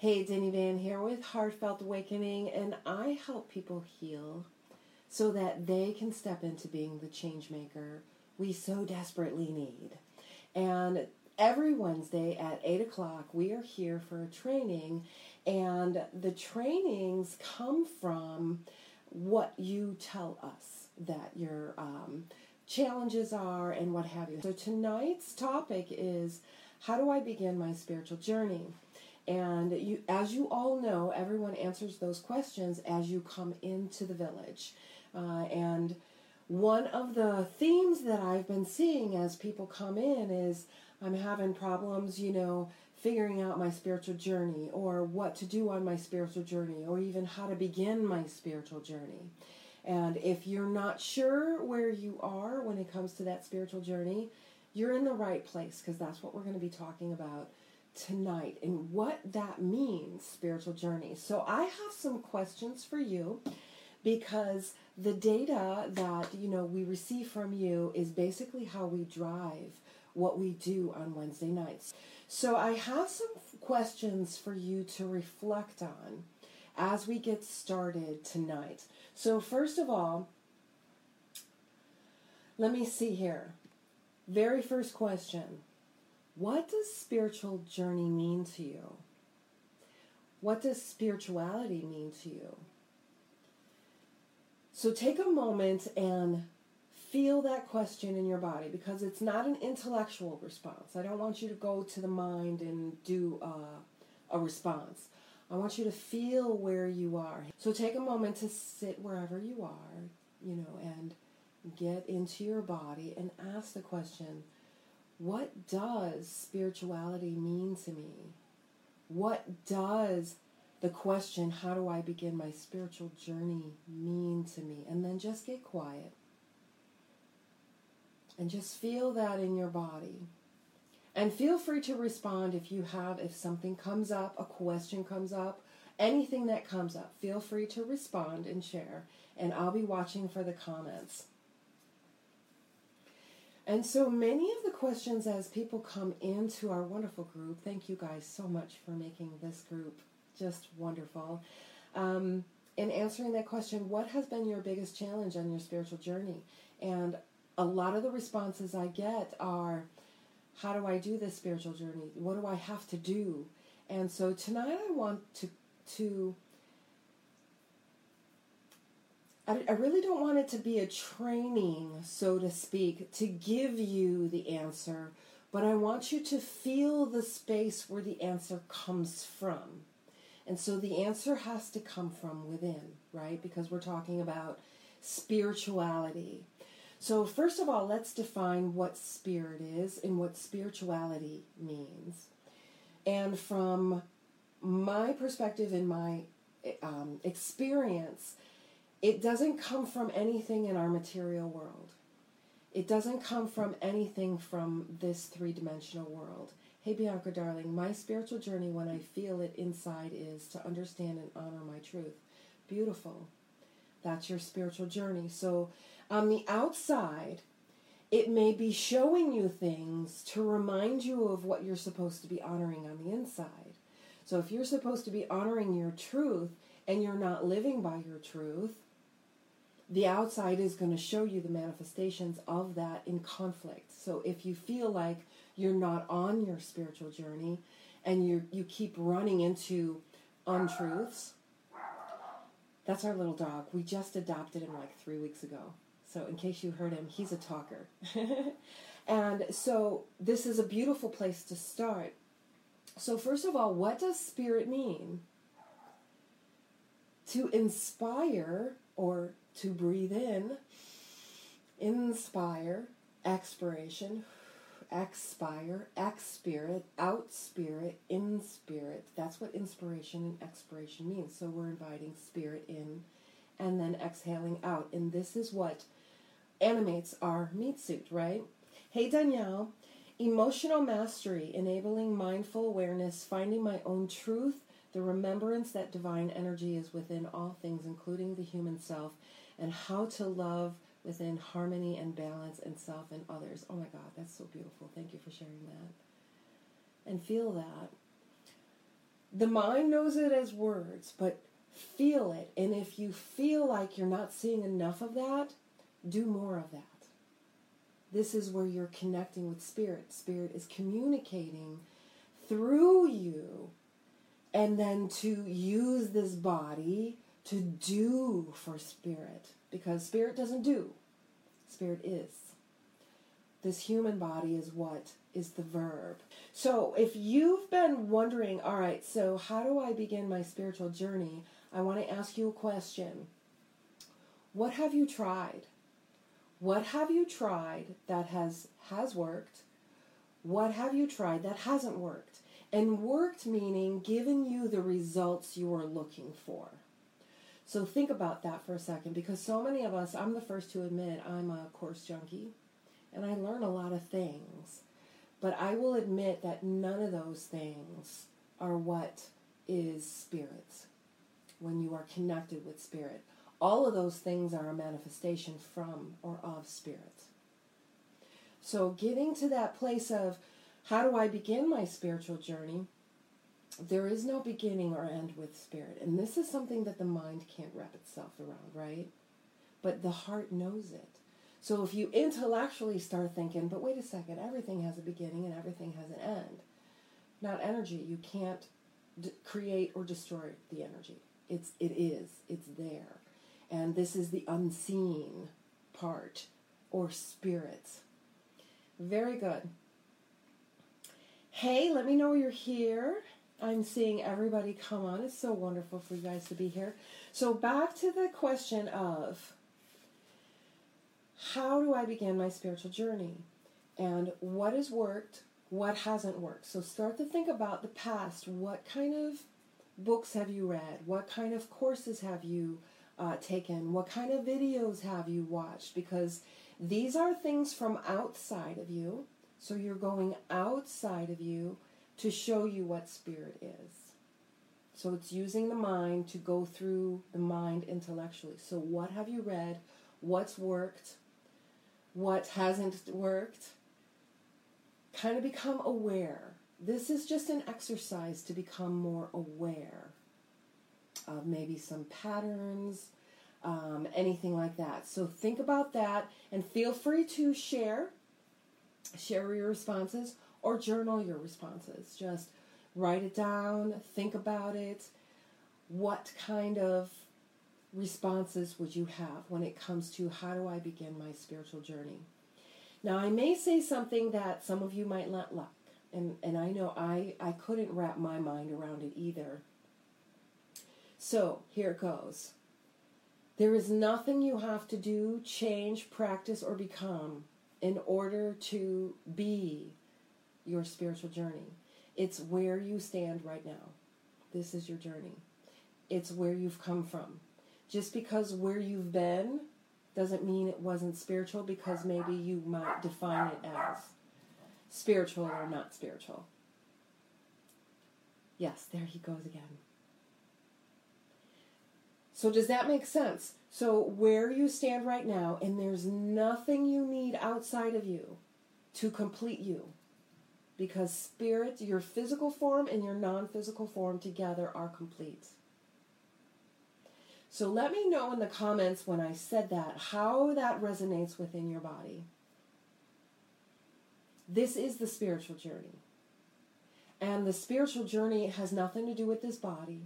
Hey, Denny Van here with Heartfelt Awakening, and I help people heal so that they can step into being the change maker we so desperately need. And every Wednesday at 8 o'clock, we are here for a training, and the trainings come from what you tell us that your um, challenges are and what have you. So tonight's topic is how do I begin my spiritual journey? And you, as you all know, everyone answers those questions as you come into the village. Uh, and one of the themes that I've been seeing as people come in is I'm having problems, you know, figuring out my spiritual journey or what to do on my spiritual journey or even how to begin my spiritual journey. And if you're not sure where you are when it comes to that spiritual journey, you're in the right place because that's what we're going to be talking about tonight and what that means, spiritual journey. So I have some questions for you because the data that you know we receive from you is basically how we drive what we do on Wednesday nights. So I have some questions for you to reflect on as we get started tonight. So first of all, let me see here. Very first question. What does spiritual journey mean to you? What does spirituality mean to you? So take a moment and feel that question in your body because it's not an intellectual response. I don't want you to go to the mind and do a, a response. I want you to feel where you are. So take a moment to sit wherever you are, you know, and get into your body and ask the question what does spirituality mean to me? What does the question, how do I begin my spiritual journey, mean to me? And then just get quiet. And just feel that in your body. And feel free to respond if you have, if something comes up, a question comes up, anything that comes up, feel free to respond and share. And I'll be watching for the comments. And so many of the questions as people come into our wonderful group, thank you guys so much for making this group just wonderful. Um, in answering that question, what has been your biggest challenge on your spiritual journey? And a lot of the responses I get are, how do I do this spiritual journey? What do I have to do? And so tonight I want to to I, really don't want it to be a training, so to speak, to give you the answer, but I want you to feel the space where the answer comes from. And so the answer has to come from within, right? Because we're talking about spirituality. So, first of all, let's define what spirit is and what spirituality means. And from my perspective and my um, experience, it doesn't come from anything in our material world. It doesn't come from anything from this three dimensional world. Hey, Bianca, darling, my spiritual journey when I feel it inside is to understand and honor my truth. Beautiful. That's your spiritual journey. So, on the outside, it may be showing you things to remind you of what you're supposed to be honoring on the inside. So, if you're supposed to be honoring your truth and you're not living by your truth, the outside is going to show you the manifestations of that in conflict. So if you feel like you're not on your spiritual journey and you you keep running into untruths, that's our little dog. We just adopted him like 3 weeks ago. So in case you heard him, he's a talker. and so this is a beautiful place to start. So first of all, what does spirit mean? To inspire or to breathe in, inspire, expiration, expire, ex spirit, out spirit, in spirit. That's what inspiration and expiration means. So we're inviting spirit in and then exhaling out. And this is what animates our meat suit, right? Hey, Danielle. Emotional mastery, enabling mindful awareness, finding my own truth, the remembrance that divine energy is within all things, including the human self, and how to love within harmony and balance and self and others. Oh my God, that's so beautiful. Thank you for sharing that. And feel that. the mind knows it as words, but feel it. And if you feel like you're not seeing enough of that, do more of that. This is where you're connecting with spirit. Spirit is communicating through you and then to use this body to do for spirit because spirit doesn't do. Spirit is. This human body is what is the verb. So if you've been wondering all right so how do i begin my spiritual journey? I want to ask you a question. What have you tried? What have you tried that has has worked? What have you tried that hasn't worked? And worked meaning given you the results you are looking for. So think about that for a second because so many of us, I'm the first to admit I'm a course junkie and I learn a lot of things. But I will admit that none of those things are what is spirit when you are connected with spirit. All of those things are a manifestation from or of spirit. So getting to that place of how do I begin my spiritual journey? There is no beginning or end with spirit. And this is something that the mind can't wrap itself around, right? But the heart knows it. So if you intellectually start thinking, but wait a second, everything has a beginning and everything has an end. Not energy. You can't d- create or destroy the energy. It's it is. It's there. And this is the unseen part or spirit. Very good. Hey, let me know you're here. I'm seeing everybody come on. It's so wonderful for you guys to be here. So, back to the question of how do I begin my spiritual journey? And what has worked, what hasn't worked? So, start to think about the past. What kind of books have you read? What kind of courses have you uh, taken? What kind of videos have you watched? Because these are things from outside of you so you're going outside of you to show you what spirit is. So it's using the mind to go through the mind intellectually. So what have you read? What's worked? What hasn't worked? Kind of become aware. This is just an exercise to become more aware of maybe some patterns, um, anything like that. So think about that and feel free to share share your responses or journal your responses. Just write it down, think about it. What kind of responses would you have when it comes to how do I begin my spiritual journey? Now, I may say something that some of you might not like, and, and I know I, I couldn't wrap my mind around it either. So, here it goes. There is nothing you have to do, change, practice, or become in order to be your spiritual journey. It's where you stand right now. This is your journey. It's where you've come from. Just because where you've been doesn't mean it wasn't spiritual because maybe you might define it as spiritual or not spiritual. Yes, there he goes again. So, does that make sense? So, where you stand right now, and there's nothing you need outside of you to complete you. Because spirit, your physical form and your non physical form together are complete. So, let me know in the comments when I said that how that resonates within your body. This is the spiritual journey. And the spiritual journey has nothing to do with this body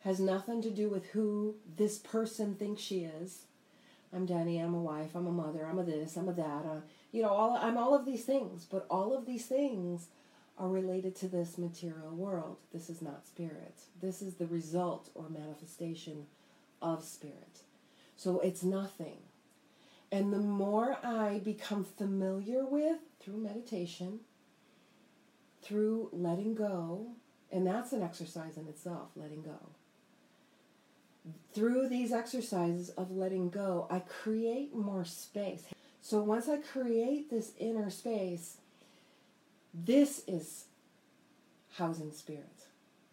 has nothing to do with who this person thinks she is. I'm Danny, I'm a wife, I'm a mother, I'm a this, I'm a that. Uh, you know, all I'm all of these things, but all of these things are related to this material world. This is not spirit. This is the result or manifestation of spirit. So it's nothing. And the more I become familiar with through meditation, through letting go, and that's an exercise in itself, letting go through these exercises of letting go, I create more space. So once I create this inner space, this is housing spirit.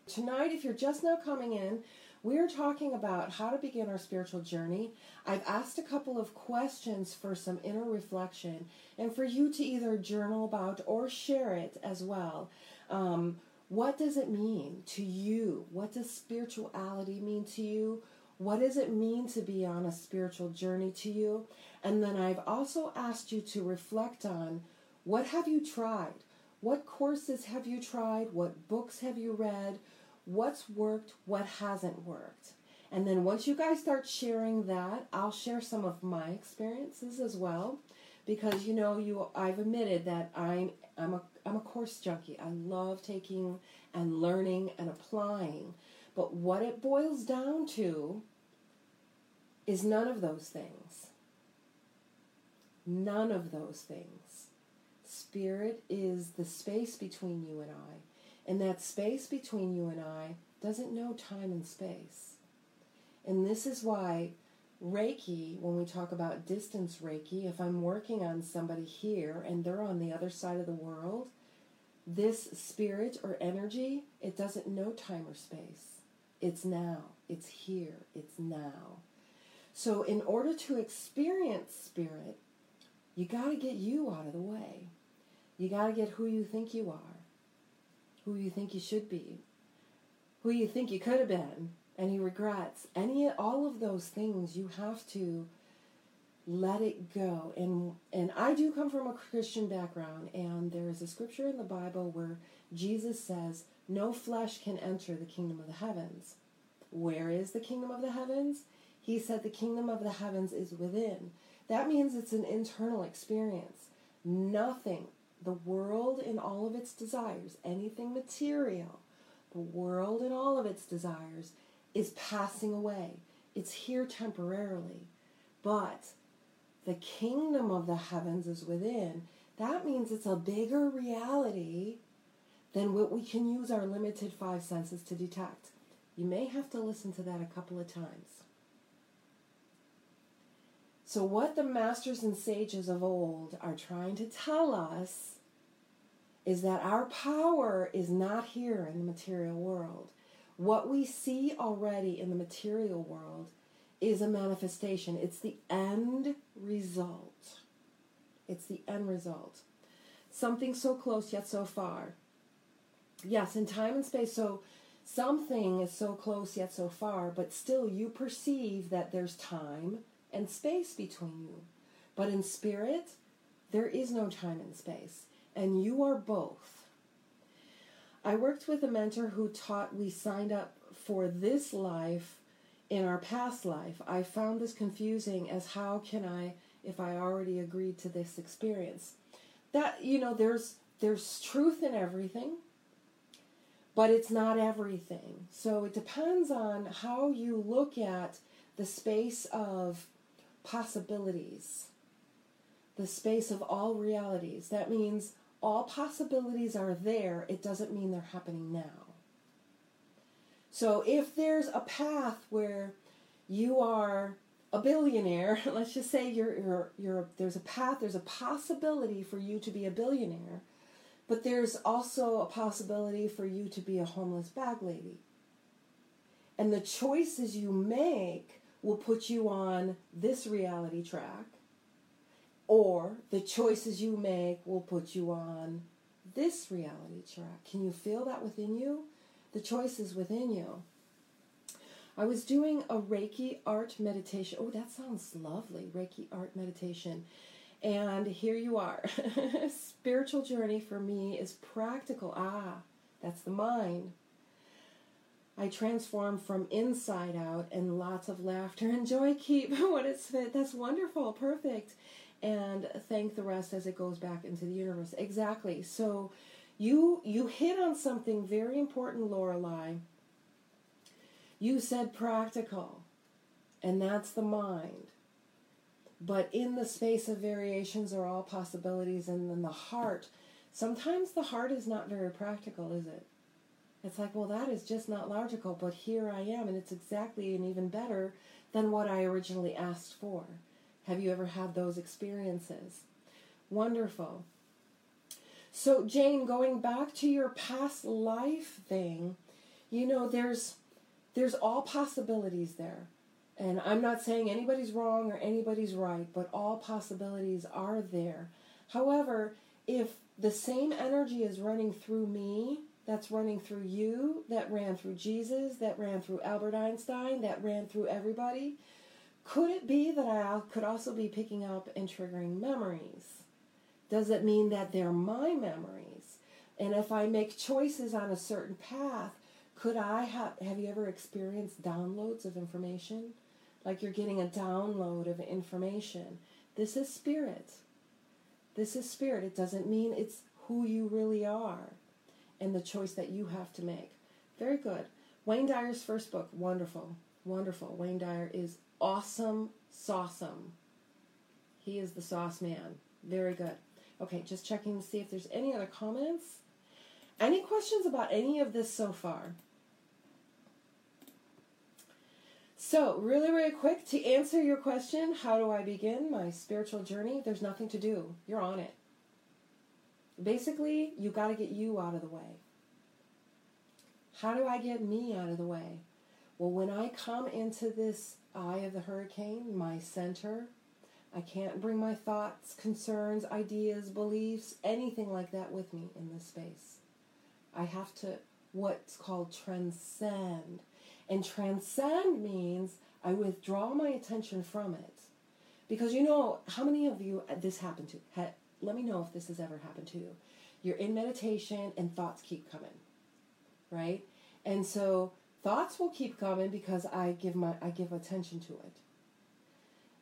Tonight, if you're just now coming in, we are talking about how to begin our spiritual journey. I've asked a couple of questions for some inner reflection and for you to either journal about or share it as well. Um, What does it mean to you? What does spirituality mean to you? What does it mean to be on a spiritual journey to you? And then I've also asked you to reflect on what have you tried? What courses have you tried? What books have you read? What's worked? What hasn't worked? And then once you guys start sharing that, I'll share some of my experiences as well because you know you I've admitted that I'm I'm a I'm a course junkie. I love taking and learning and applying. But what it boils down to is none of those things. None of those things. Spirit is the space between you and I. And that space between you and I doesn't know time and space. And this is why Reiki, when we talk about distance Reiki, if I'm working on somebody here and they're on the other side of the world, this spirit or energy, it doesn't know time or space. It's now, it's here, it's now. So, in order to experience spirit, you got to get you out of the way. You got to get who you think you are, who you think you should be, who you think you could have been, any regrets, any all of those things you have to let it go. And and I do come from a Christian background and there is a scripture in the Bible where Jesus says, "No flesh can enter the kingdom of the heavens." Where is the kingdom of the heavens? He said the kingdom of the heavens is within. That means it's an internal experience. Nothing, the world in all of its desires, anything material, the world in all of its desires is passing away. It's here temporarily. But the kingdom of the heavens is within. That means it's a bigger reality than what we can use our limited five senses to detect. You may have to listen to that a couple of times. So, what the masters and sages of old are trying to tell us is that our power is not here in the material world. What we see already in the material world is a manifestation, it's the end result. It's the end result. Something so close yet so far. Yes, in time and space, so something is so close yet so far, but still you perceive that there's time and space between you. But in spirit, there is no time and space, and you are both. I worked with a mentor who taught we signed up for this life in our past life. I found this confusing as how can I if I already agreed to this experience. That you know there's there's truth in everything, but it's not everything. So it depends on how you look at the space of possibilities, the space of all realities. That means all possibilities are there, it doesn't mean they're happening now. So if there's a path where you are a billionaire, let's just say you're, you're, you're, there's a path, there's a possibility for you to be a billionaire, but there's also a possibility for you to be a homeless bag lady. And the choices you make will put you on this reality track or the choices you make will put you on this reality track. Can you feel that within you? The choice is within you. I was doing a Reiki art meditation. Oh, that sounds lovely. Reiki art meditation. And here you are. Spiritual journey for me is practical. Ah, that's the mind. I transform from inside out and lots of laughter and joy keep when it's fit. That's wonderful. Perfect and thank the rest as it goes back into the universe. Exactly. So you you hit on something very important, Lorelei. You said practical, and that's the mind. But in the space of variations are all possibilities, and then the heart. Sometimes the heart is not very practical, is it? It's like, well, that is just not logical, but here I am, and it's exactly and even better than what I originally asked for. Have you ever had those experiences? Wonderful. So, Jane, going back to your past life thing, you know, there's there's all possibilities there. And I'm not saying anybody's wrong or anybody's right, but all possibilities are there. However, if the same energy is running through me that's running through you, that ran through Jesus, that ran through Albert Einstein, that ran through everybody? Could it be that I could also be picking up and triggering memories? Does it mean that they're my memories? And if I make choices on a certain path, could I have have you ever experienced downloads of information? Like you're getting a download of information. This is spirit. This is spirit. It doesn't mean it's who you really are and the choice that you have to make. Very good. Wayne Dyer's first book, wonderful. Wonderful. Wayne Dyer is awesome, sauceum. He is the sauce man. Very good. Okay, just checking to see if there's any other comments. Any questions about any of this so far? So, really, really quick to answer your question how do I begin my spiritual journey? There's nothing to do, you're on it. Basically, you got to get you out of the way. How do I get me out of the way? Well, when I come into this eye of the hurricane, my center, I can't bring my thoughts, concerns, ideas, beliefs, anything like that with me in this space. I have to what's called transcend. And transcend means I withdraw my attention from it. Because you know, how many of you uh, this happened to? let me know if this has ever happened to you. You're in meditation and thoughts keep coming, right? And so thoughts will keep coming because I give my I give attention to it.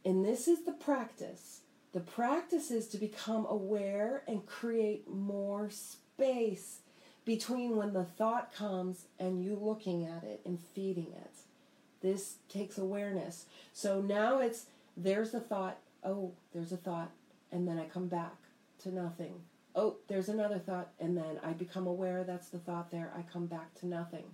And this is the practice. The practice is to become aware and create more space between when the thought comes and you looking at it and feeding it. This takes awareness. So now it's there's a thought, oh, there's a thought, and then I come back to nothing. Oh, there's another thought, and then I become aware that's the thought there. I come back to nothing.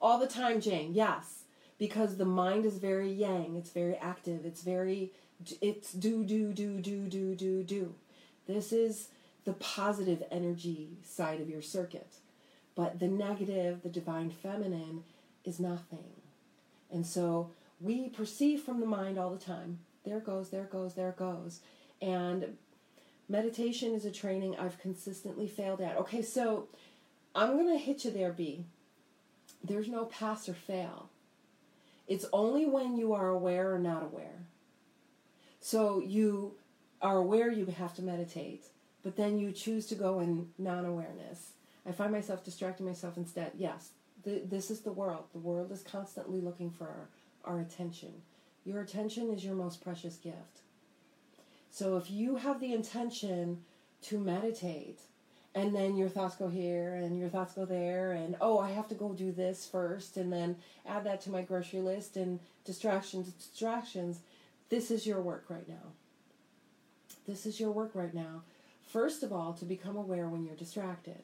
All the time, Jane, yes, because the mind is very yang, it's very active, it's very, it's do, do, do, do, do, do, do. This is the positive energy side of your circuit. But the negative, the divine feminine, is nothing. And so we perceive from the mind all the time. There goes, there goes, there goes. And meditation is a training I've consistently failed at. Okay, so I'm going to hit you there, B. There's no pass or fail. It's only when you are aware or not aware. So you are aware you have to meditate, but then you choose to go in non awareness. I find myself distracting myself instead. Yes, th- this is the world. The world is constantly looking for our, our attention. Your attention is your most precious gift. So if you have the intention to meditate, and then your thoughts go here and your thoughts go there and oh i have to go do this first and then add that to my grocery list and distractions distractions this is your work right now this is your work right now first of all to become aware when you're distracted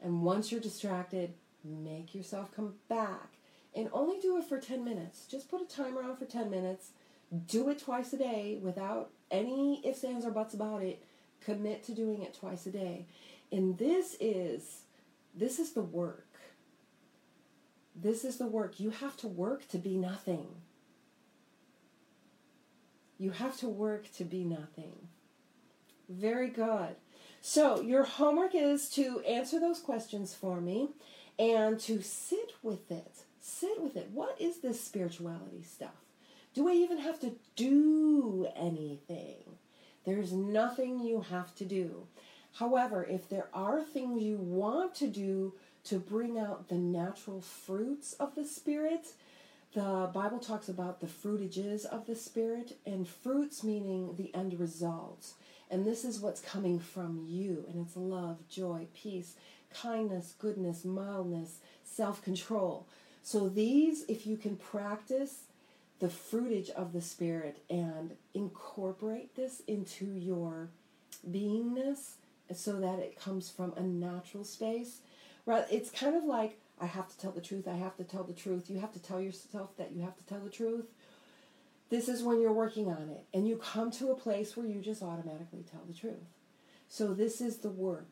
and once you're distracted make yourself come back and only do it for 10 minutes just put a timer on for 10 minutes do it twice a day without any ifs, ands, or buts about it. Commit to doing it twice a day. And this is this is the work. This is the work. You have to work to be nothing. You have to work to be nothing. Very good. So, your homework is to answer those questions for me and to sit with it. Sit with it. What is this spirituality stuff? Do I even have to do anything? There's nothing you have to do. However, if there are things you want to do to bring out the natural fruits of the Spirit, the Bible talks about the fruitages of the Spirit, and fruits meaning the end results. And this is what's coming from you, and it's love, joy, peace, kindness, goodness, mildness, self control. So, these, if you can practice the fruitage of the Spirit and incorporate this into your beingness so that it comes from a natural space. It's kind of like I have to tell the truth, I have to tell the truth. You have to tell yourself that you have to tell the truth. This is when you're working on it and you come to a place where you just automatically tell the truth. So this is the work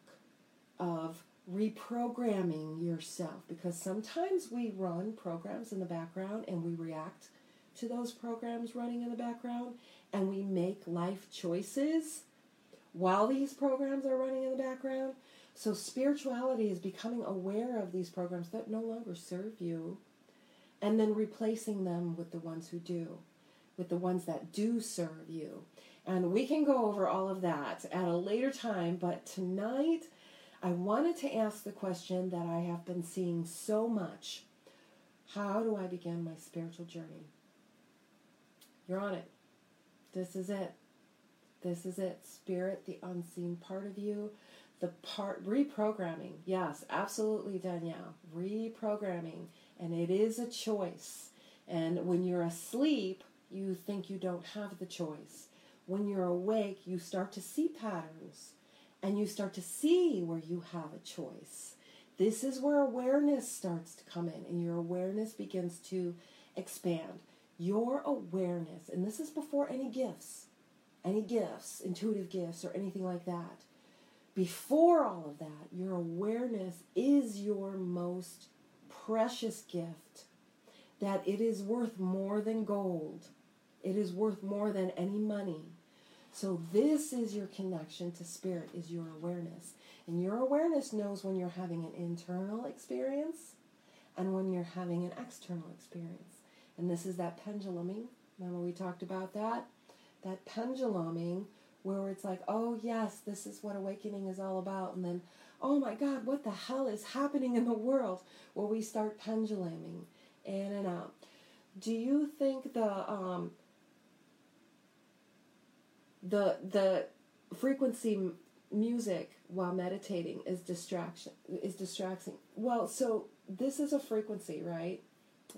of reprogramming yourself because sometimes we run programs in the background and we react to those programs running in the background and we make life choices while these programs are running in the background. So spirituality is becoming aware of these programs that no longer serve you and then replacing them with the ones who do, with the ones that do serve you. And we can go over all of that at a later time, but tonight I wanted to ask the question that I have been seeing so much How do I begin my spiritual journey? You're on it. This is it. This is it. Spirit, the unseen part of you the part reprogramming yes absolutely danielle reprogramming and it is a choice and when you're asleep you think you don't have the choice. When you're awake you start to see patterns and you start to see where you have a choice. This is where awareness starts to come in and your awareness begins to expand. Your awareness and this is before any gifts any gifts intuitive gifts or anything like that. Before all of that, your awareness is your most precious gift, that it is worth more than gold. It is worth more than any money. So this is your connection to spirit, is your awareness. And your awareness knows when you're having an internal experience and when you're having an external experience. And this is that penduluming. Remember we talked about that? That penduluming where it's like, oh, yes, this is what awakening is all about. And then, oh my God, what the hell is happening in the world? Where we start penduluming in and out. Do you think the um, the the frequency music while meditating is distraction is distracting? Well, so this is a frequency, right?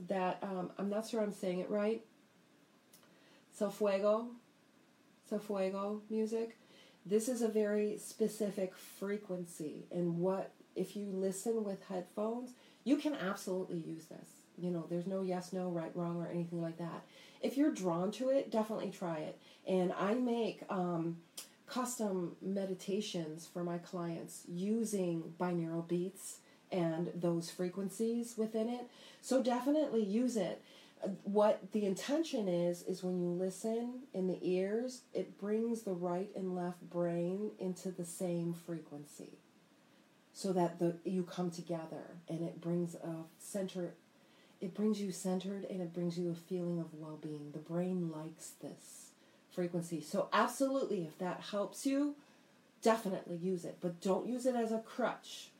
That um, I'm not sure I'm saying it right. So fuego, so fuego music. This is a very specific frequency, and what if you listen with headphones, you can absolutely use this. You know, there's no yes, no, right, wrong, or anything like that. If you're drawn to it, definitely try it. And I make um, custom meditations for my clients using binaural beats and those frequencies within it. So definitely use it what the intention is is when you listen in the ears it brings the right and left brain into the same frequency so that the you come together and it brings a center it brings you centered and it brings you a feeling of well-being the brain likes this frequency so absolutely if that helps you definitely use it but don't use it as a crutch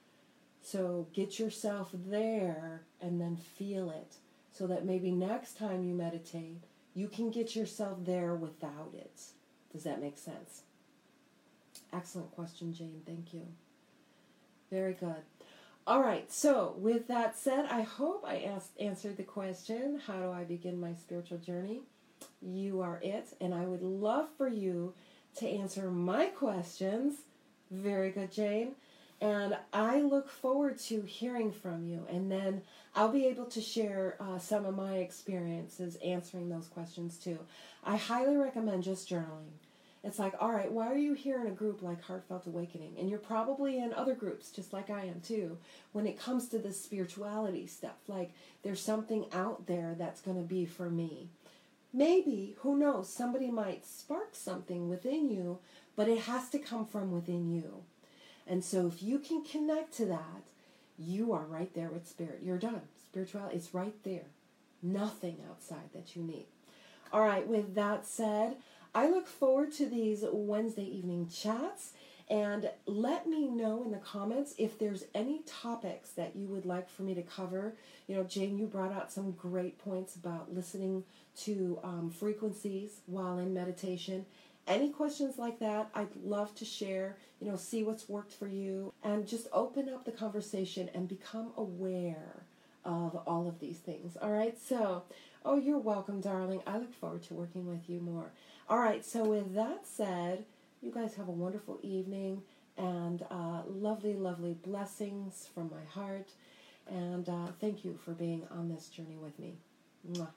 so get yourself there and then feel it so that maybe next time you meditate, you can get yourself there without it. Does that make sense? Excellent question, Jane. Thank you. Very good. All right, so with that said, I hope I asked, answered the question how do I begin my spiritual journey? You are it, and I would love for you to answer my questions. Very good, Jane. And I look forward to hearing from you. And then I'll be able to share uh, some of my experiences answering those questions too. I highly recommend just journaling. It's like, all right, why are you here in a group like Heartfelt Awakening? And you're probably in other groups, just like I am too, when it comes to this spirituality stuff. Like, there's something out there that's going to be for me. Maybe, who knows, somebody might spark something within you, but it has to come from within you. And so if you can connect to that, you are right there with spirit. You're done. Spirituality is right there. Nothing outside that you need. All right, with that said, I look forward to these Wednesday evening chats. And let me know in the comments if there's any topics that you would like for me to cover. You know, Jane, you brought out some great points about listening to um, frequencies while in meditation any questions like that, I'd love to share, you know, see what's worked for you and just open up the conversation and become aware of all of these things. All right, so, oh, you're welcome, darling. I look forward to working with you more. All right, so with that said, you guys have a wonderful evening and uh, lovely, lovely blessings from my heart. And uh, thank you for being on this journey with me. Mwah.